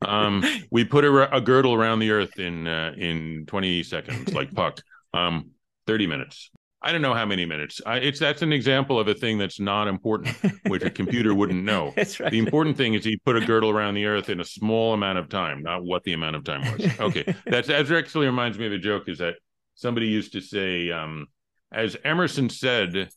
Um, we put a, a girdle around the earth in uh, in 20 seconds, like Puck. Um, 30 minutes. I don't know how many minutes. I, it's that's an example of a thing that's not important, which a computer wouldn't know. <laughs> That's right. The important thing is he put a girdle around the earth in a small amount of time, not what the amount of time was. Okay, <laughs> that's that actually reminds me of a joke. Is that somebody used to say, um, as Emerson said,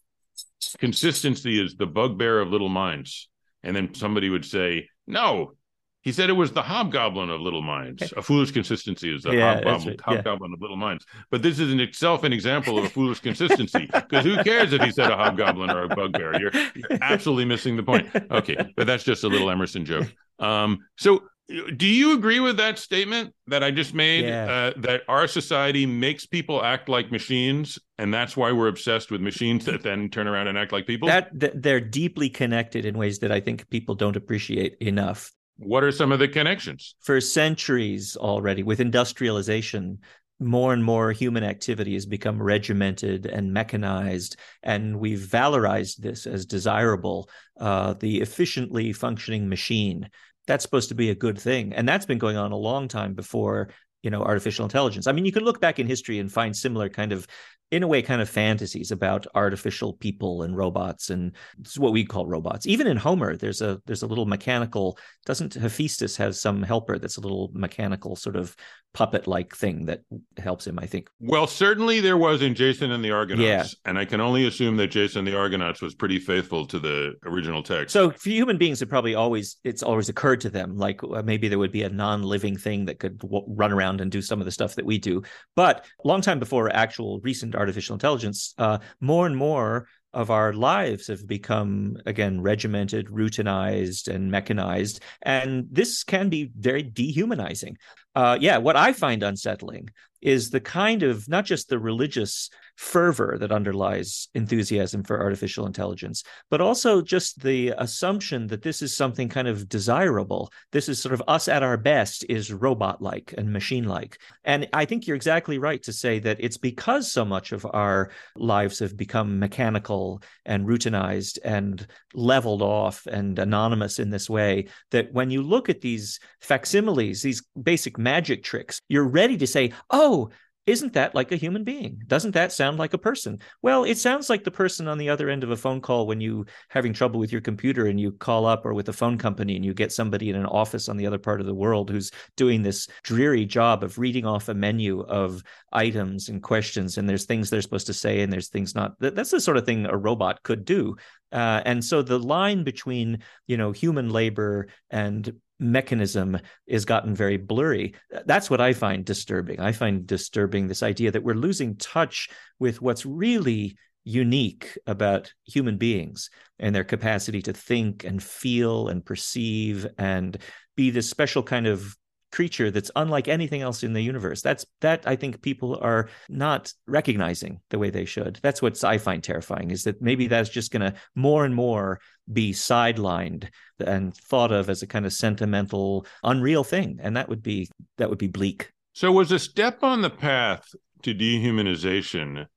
consistency is the bugbear of little minds, and then somebody would say, no. He said it was the hobgoblin of little minds. A foolish consistency is the Yeah, hobgoblin, right. Yeah. hobgoblin of little minds. But this is in itself an example of a foolish consistency because who cares if he said a hobgoblin or a bugbear? You're, you're absolutely missing the point. Okay, but that's just a little Emerson joke. Um, so, do you agree with that statement that I just made? Yeah. Uh, that our society makes people act like machines, and that's why we're obsessed with machines that then turn around and act like people. that, that they're deeply connected in ways that I think people don't appreciate enough. what are some of the connections? For centuries already, with industrialization, more and more human activity has become regimented and mechanized, and we've valorized this as desirable. Uh, the efficiently functioning machine that's supposed to be a good thing, and that's been going on a long time before you know artificial intelligence. I mean, you can look back in history and find similar kind of in a way kind of fantasies about artificial people and robots and this is what we call robots even in homer there's a there's a little mechanical doesn't hephaestus have some helper that's a little mechanical sort of puppet like thing that helps him i think Well, certainly there was in Jason and the Argonauts, Yeah. and I can only assume that Jason and the Argonauts was pretty faithful to the original text. so for human beings it probably always it's always occurred to them like uh, maybe there would be a non-living thing that could w- run around and do some of the stuff that we do but long time before actual recent artificial intelligence uh, more and more of our lives have become again regimented routinized and mechanized. And this can be very dehumanizing uh, yeah what i find unsettling is the kind of not just the religious fervor that underlies enthusiasm for artificial intelligence but also just the assumption that this is something kind of desirable. This is sort of us at our best is robot like and machine like. And I think you're exactly right to say that it's because so much of our lives have become mechanical and routinized and leveled off and anonymous in this way that when you look at these facsimiles, these basic magic tricks, you're ready to say, oh, isn't that like a human being? Doesn't that sound like a person? Well, it sounds like the person on the other end of a phone call when you having trouble with your computer and you call up or with a phone company and you get somebody in an office on the other part of the world who's doing this dreary job of reading off a menu of items and questions and there's things they're supposed to say and there's things not that's the sort of thing a robot could do uh, and so the line between you know human labor and mechanism is gotten very blurry. That's what i find disturbing. I find disturbing this idea that we're losing touch with what's really unique about human beings and their capacity to think and feel and perceive and be this special kind of creature that's unlike anything else in the universe. That's that i think people are not recognizing the way they should. That's what i find terrifying is that maybe that's just going to more and more be sidelined and thought of as a kind of sentimental unreal thing and that would be that would be bleak. So, was a step on the path to dehumanization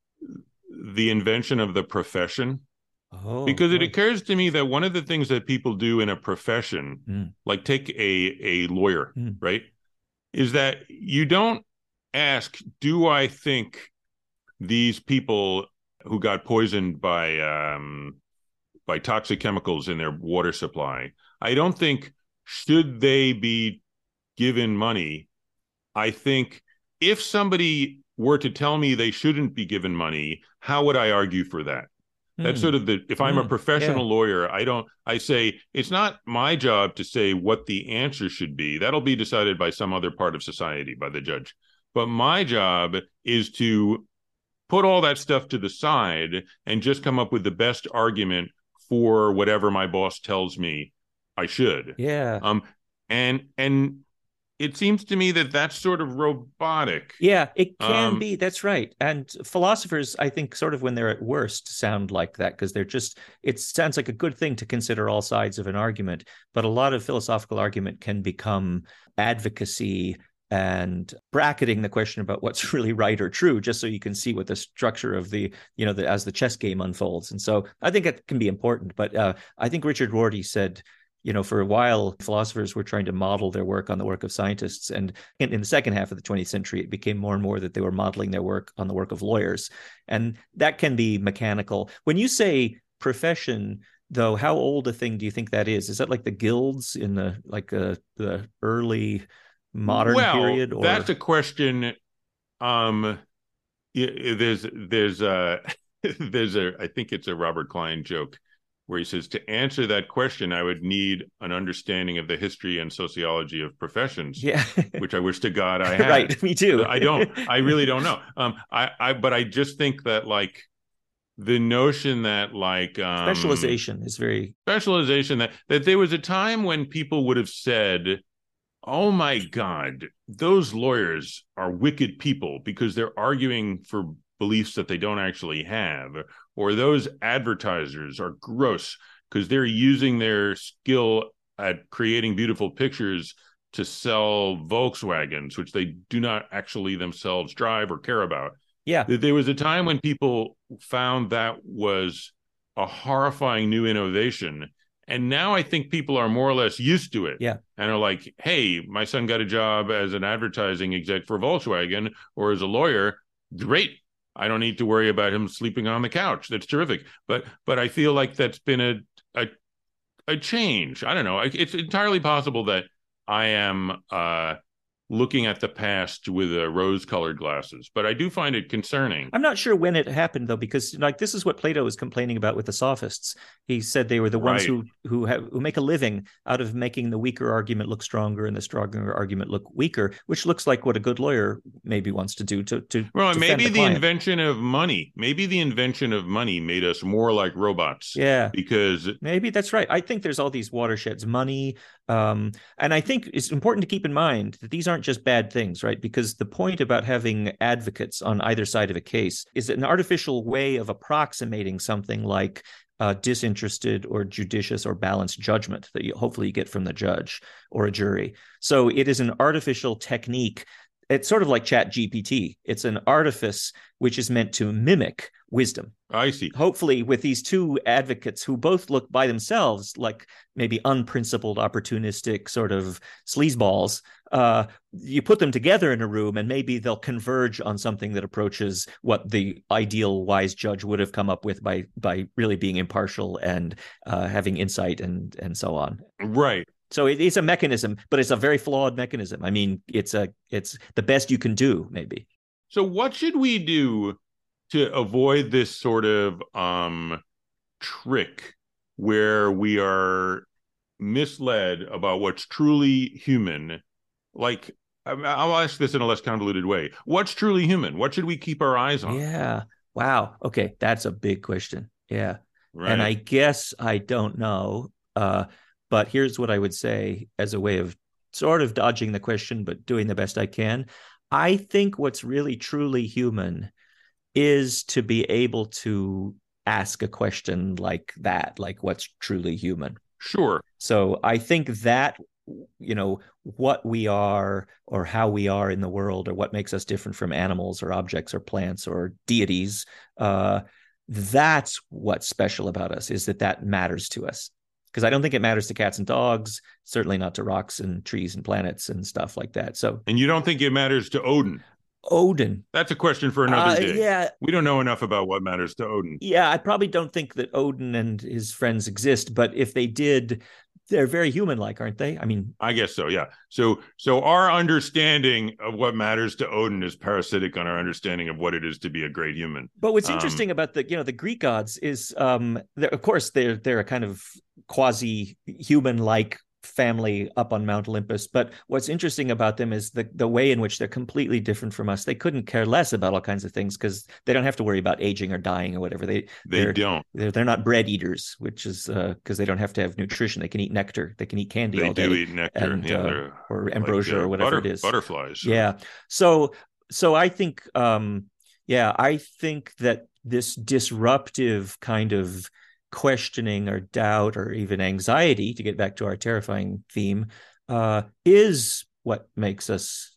the invention of the profession? Oh, because it occurs to me that one of the things that people do in a profession, Mm. like take a a lawyer, Mm. right, is that you don't ask, "Do I think these people who got poisoned by um, by toxic chemicals in their water supply? I don't think should they be given money. I think if somebody were to tell me they shouldn't be given money, how would I argue for that? That's sort of the if I'm a Mm, professional yeah. lawyer, I don't I say it's not my job to say what the answer should be. That'll be decided by some other part of society, by the judge. But my job is to put all that stuff to the side and just come up with the best argument for whatever my boss tells me I should. yeah. Um and and it seems to me that that's sort of robotic. Yeah, it can Um, be. That's right. And philosophers, I think, sort of when they're at worst, sound like that because they're just, it sounds like a good thing to consider all sides of an argument. But a lot of philosophical argument can become advocacy and bracketing the question about what's <laughs> really right or true, just so you can see what the structure of the, you know, the, as the chess game unfolds. And so I think it can be important. But uh, I think Richard Rorty said, you know, for a while, philosophers were trying to model their work on the work of scientists. And in, in the second half of the 20th century, it became more and more that they were modeling their work on the work of lawyers. And that can be mechanical. When you say profession, though, how old a thing do you think that is? Is that like the guilds in the like uh, the early modern well, period? Or That's a question. Um, there's there's a <laughs> there's a I think it's a Robert Klein joke where he says to answer that question, I would need an understanding of the history and sociology of professions, yeah, <laughs> which I wish to God I had. right. Me too. I don't. <laughs> I really don't know. Um, I, I, but I just think that like the notion that like um, Specialization is very specialization that that there was a time when people would have said oh my god those lawyers are wicked people because they're arguing for beliefs that they don't actually have or those advertisers are gross because they're using their skill at creating beautiful pictures to sell Volkswagens which they do not actually themselves drive or care about yeah. there was a time when people found that was a horrifying new innovation and now i think people are more or less used to it Yeah. and are like hey my son got a job as an advertising exec for volkswagen or as a lawyer great i don't need to worry about him sleeping on the couch. That's terrific. But but i feel like that's been a a, a change. I don't know. It's entirely possible that i am uh looking at the past with uh, rose-colored glasses, but I do find it concerning. I'm not sure when it happened though, because like this is what Plato was complaining about with the sophists. He said they were the ones Right. who who have who make a living out of making the weaker argument look stronger and the stronger argument look weaker, which looks like what a good lawyer maybe wants to do to to Well, maybe the the, invention of money, maybe the invention of money made us more like robots yeah. because Maybe that's right. I think there's all these watersheds, money, um, and I think it's important to keep in mind that these aren't just bad things, right? Because the point about having advocates on either side of a case is an artificial way of approximating something like uh, disinterested or judicious or balanced judgment that you hopefully you get from the judge or a jury. So it is an artificial technique. It's sort of like Chat GPT. It's an artifice which is meant to mimic wisdom I see. hopefully with these two advocates who both look by themselves like maybe unprincipled opportunistic sort of sleazeballs uh, you put them together in a room and maybe they'll converge on something that approaches what the ideal wise judge would have come up with by by really being impartial and uh, having insight and and so on Right. So it is a mechanism but it's a very flawed mechanism i mean it's a it's the best you can do maybe So what should we do to avoid this sort of um trick where we are misled about what's truly human? Like I'll ask this in a less convoluted way. What's truly human? What should we keep our eyes on? yeah wow okay that's a big question yeah Right. And I guess I don't know. Uh, but here's what I would say as a way of sort of dodging the question, but doing the best I can. I think what's really truly human is to be able to ask a question like that, like what's truly human. sure. So I think that you know what we are or how we are in the world or what makes us different from animals or objects or plants or deities uh that's what's special about us is that that matters to us because I don't think it matters to cats and dogs, certainly not to rocks and trees and planets and stuff like that. So, and you don't think it matters to Odin? Odin. That's a question for another Uh, day. yeah, We don't know enough about what matters to Odin. yeah. I probably don't think that Odin and his friends exist, but if they did, they're very human-like, aren't they? I mean, I guess so, yeah. So so our understanding of what matters to Odin is parasitic on our understanding of what it is to be a great human. But what's Um, interesting about the you know the Greek gods is um they're- of course they're they're a kind of quasi human like family up on Mount Olympus. But what's interesting about them is the the way in which they're completely different from us. They couldn't care less about all kinds of things because they don't have to worry about aging or dying or whatever. They They They're- don't. they're, they're not bread eaters, which is because they don't have to have nutrition. They can eat nectar. They can eat candy They all do day eat nectar. and, yeah, uh, or like, ambrosia uh, or whatever butter- it is. Butterflies. Yeah. So so I think um yeah, I think that this disruptive kind of questioning or doubt or even anxiety to get back to our terrifying theme uh is what makes us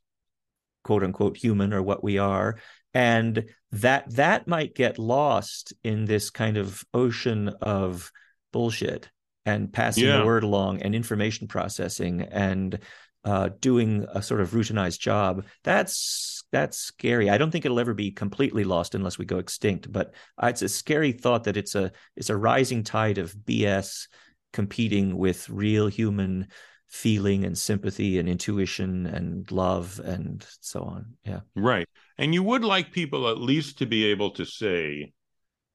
quote unquote human or what we are and that that might get lost in this kind of ocean of bullshit and passing Yeah. the word along and information processing and uh, doing a sort of routinized job that's that's scary i don't think it'll ever be completely lost unless we go extinct but uh, it's a scary thought that it's a it's a rising tide of bs competing with real human feeling and sympathy and intuition and love and so on yeah Right. And you would like people at least to be able to say,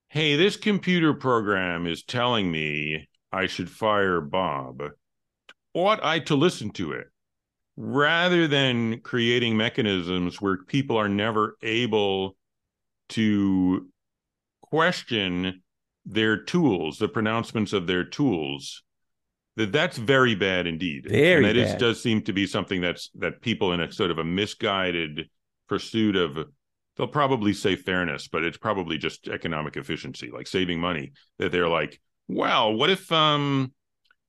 hey, this computer program is telling me I should fire Bob. Ought I to listen to it? Rather than creating mechanisms where people are never able to question their tools, the pronouncements of their tools. That that's very bad indeed. Very and that is- does seem to be something that's that people in a sort of a misguided pursuit of they'll probably say fairness, but it's probably just economic efficiency, like saving money. That they're like, well, what if um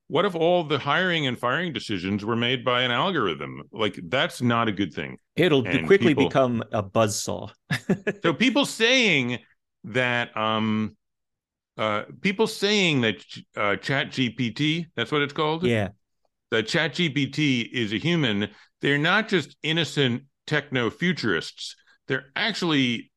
what if all the hiring and firing decisions were made by an algorithm? Like that's not a good thing. it'll And quickly people- become a buzzsaw <laughs> So people saying that um uh people saying that uh chat GPT, that's what it's called? yeah that ChatGPT is a human, they're not just innocent techno futurists. They're actually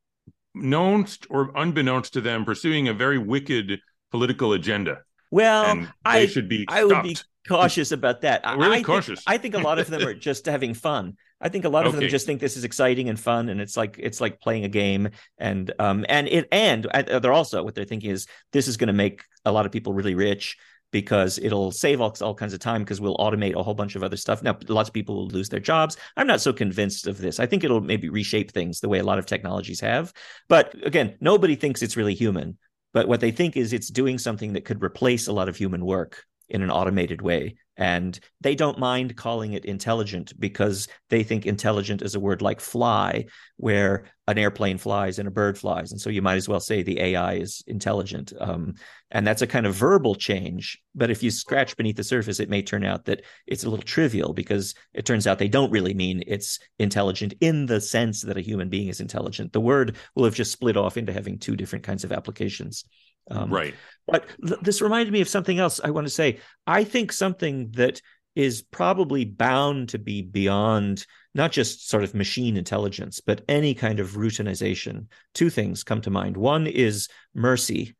known or unbeknownst to them pursuing a very wicked political agenda. Well they I- should be I would be cautious about that. Really I think- cautious. I think a lot of them are <laughs> just having fun. I think a lot of them just think this is exciting and fun, and it's like it's like playing a game. And um and it and uh, they're also what they're thinking is this is going to make a lot of people really rich because it'll save all, all kinds of time because we'll automate a whole bunch of other stuff. Now, lots of people will lose their jobs. I'm not so convinced of this. I think it'll maybe reshape things the way a lot of technologies have. But again, nobody thinks it's really human. But what they think is it's doing something that could replace a lot of human work in an automated way. And they don't mind calling it intelligent because they think intelligent is a word like fly, where an airplane flies and a bird flies. And so you might as well say the AI is intelligent. Um, and that's a kind of verbal change. But if you scratch beneath the surface, it may turn out that it's a little trivial because it turns out they don't really mean it's intelligent in the sense that a human being is intelligent. The word will have just split off into having two different kinds of applications. Um, right. but th- this reminded me of something else I want to say. I think something that is probably bound to be beyond not just sort of machine intelligence, but any kind of routinization. Two things come to mind. One is mercy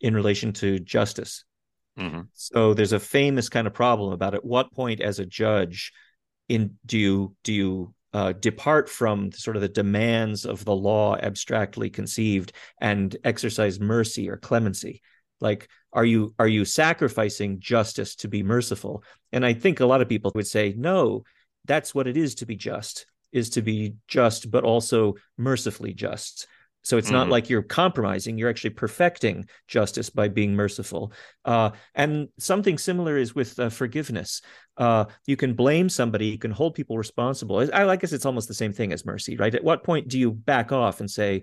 in relation to justice. Mhm. So there's a famous kind of problem about at what point as a judge in do you do you uh, depart from sort of the demands of the law abstractly conceived and exercise mercy or clemency. Like are you are you sacrificing justice to be merciful? And i think a lot of people would say no that's what it is to be just is to be just but also mercifully just so it's not Mhm. like you're compromising you're actually perfecting justice by being merciful. Uh, and something similar is with uh, forgiveness. Uh, you can blame somebody you can hold people responsible. I, I guess it's almost the same thing as mercy right? At what point do you back off and say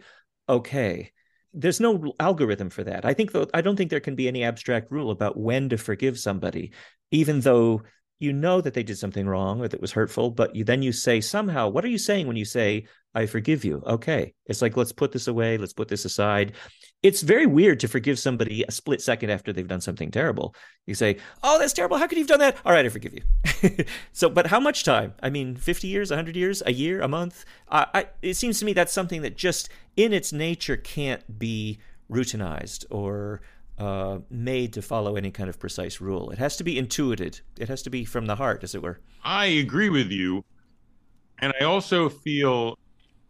okay there's no algorithm for that. I think though i don't think there can be any abstract rule about when to forgive somebody even though you know that they did something wrong or that was hurtful but you then you say somehow what are you saying when you say i forgive you okay it's like let's put this away let's put this aside it's very weird to forgive somebody a split second after they've done something terrible. You say, "Oh, that's terrible. How could you've done that?" All right, I forgive you. <laughs> so, but how much time? I mean, fifty years, hundred years, a year, a month? Uh, I, it seems to me that's something that just in its nature can't be routinized or uh, made to follow any kind of precise rule. It has to be intuited. It has to be from the heart, as it were. I agree with you, and I also feel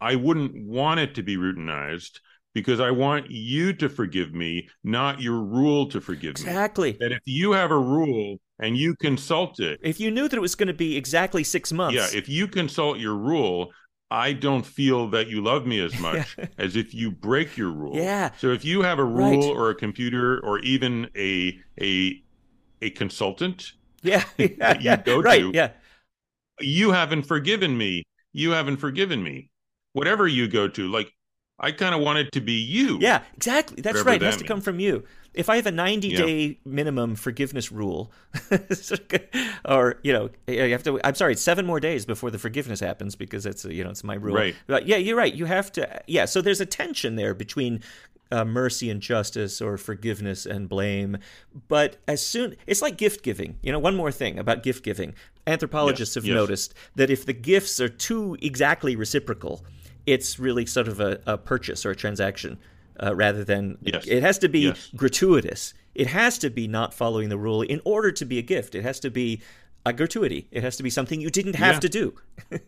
I wouldn't want it to be routinized because I want you to forgive me, not your rule to forgive exactly. me. Exactly. That if you have a rule and you consult it, if you knew that it was going to be exactly six months, yeah, if you consult your rule, I don't feel that you love me as much <laughs> as if you break your rule. Yeah. So if you have a rule right. or a computer or even a a a consultant, <laughs> yeah, yeah <laughs> that you yeah, go right, to, yeah, you haven't forgiven me. You haven't forgiven me. Whatever you go to, like I kind of want it to be you. Yeah, exactly. That's right. That it has means. to come from you. If I have a 90 yeah. day minimum forgiveness rule, <laughs> or you know, you have to. I'm sorry, seven more days before the forgiveness happens because it's you know it's my rule. Right. But yeah, you're right. You have to. Yeah. So there's a tension there between uh, mercy and justice or forgiveness and blame. But as soon, it's like gift giving. You know, one more thing about gift giving. Anthropologists yes, have yes. noticed that if the gifts are too exactly reciprocal, it's really sort of a, a purchase or a transaction uh, rather than yes. it has to be yes. gratuitous. It has to be not following the rule in order to be a gift. It has to be a gratuity. It has to be something you didn't have yeah. to do. <laughs> uh,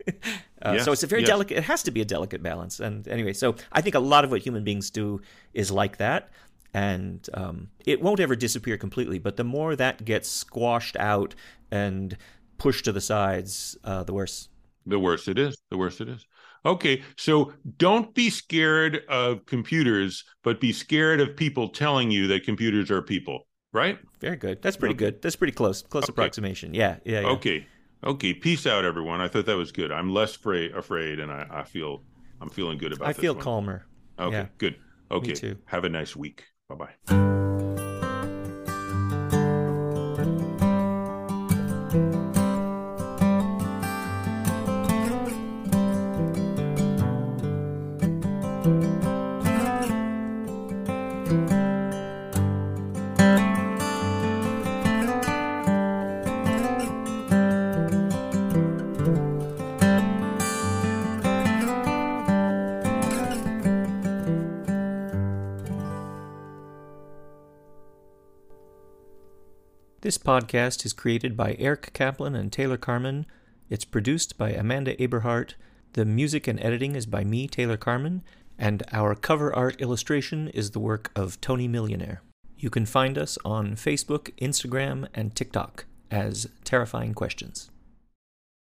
yes. So it's a very delicate. It has to be a delicate balance. And anyway, so I think a lot of what human beings do is like that, and um, it won't ever disappear completely. But the more that gets squashed out and pushed to the sides, uh, the worse. The worse it is. The worse it is. Okay, so don't be scared of computers, but be scared of people telling you that computers are people, right? Very good. That's pretty okay. good. That's pretty close. Close okay. approximation. Yeah, yeah, yeah. Okay. Okay. Peace out, everyone. I thought that was good. I'm less afraid, afraid and I, I feel I'm feeling good about I feel one. calmer. Okay, yeah. good. Okay. Me too. Have a nice week. Bye bye podcast is created by Eric Kaplan and Taylor Carman. It's produced by Amanda Aberhart. The music and editing is by me, Taylor Carman, and our cover art illustration is the work of Tony Millionaire. You can find us on Facebook, Instagram, and TikTok as Terrifying Questions.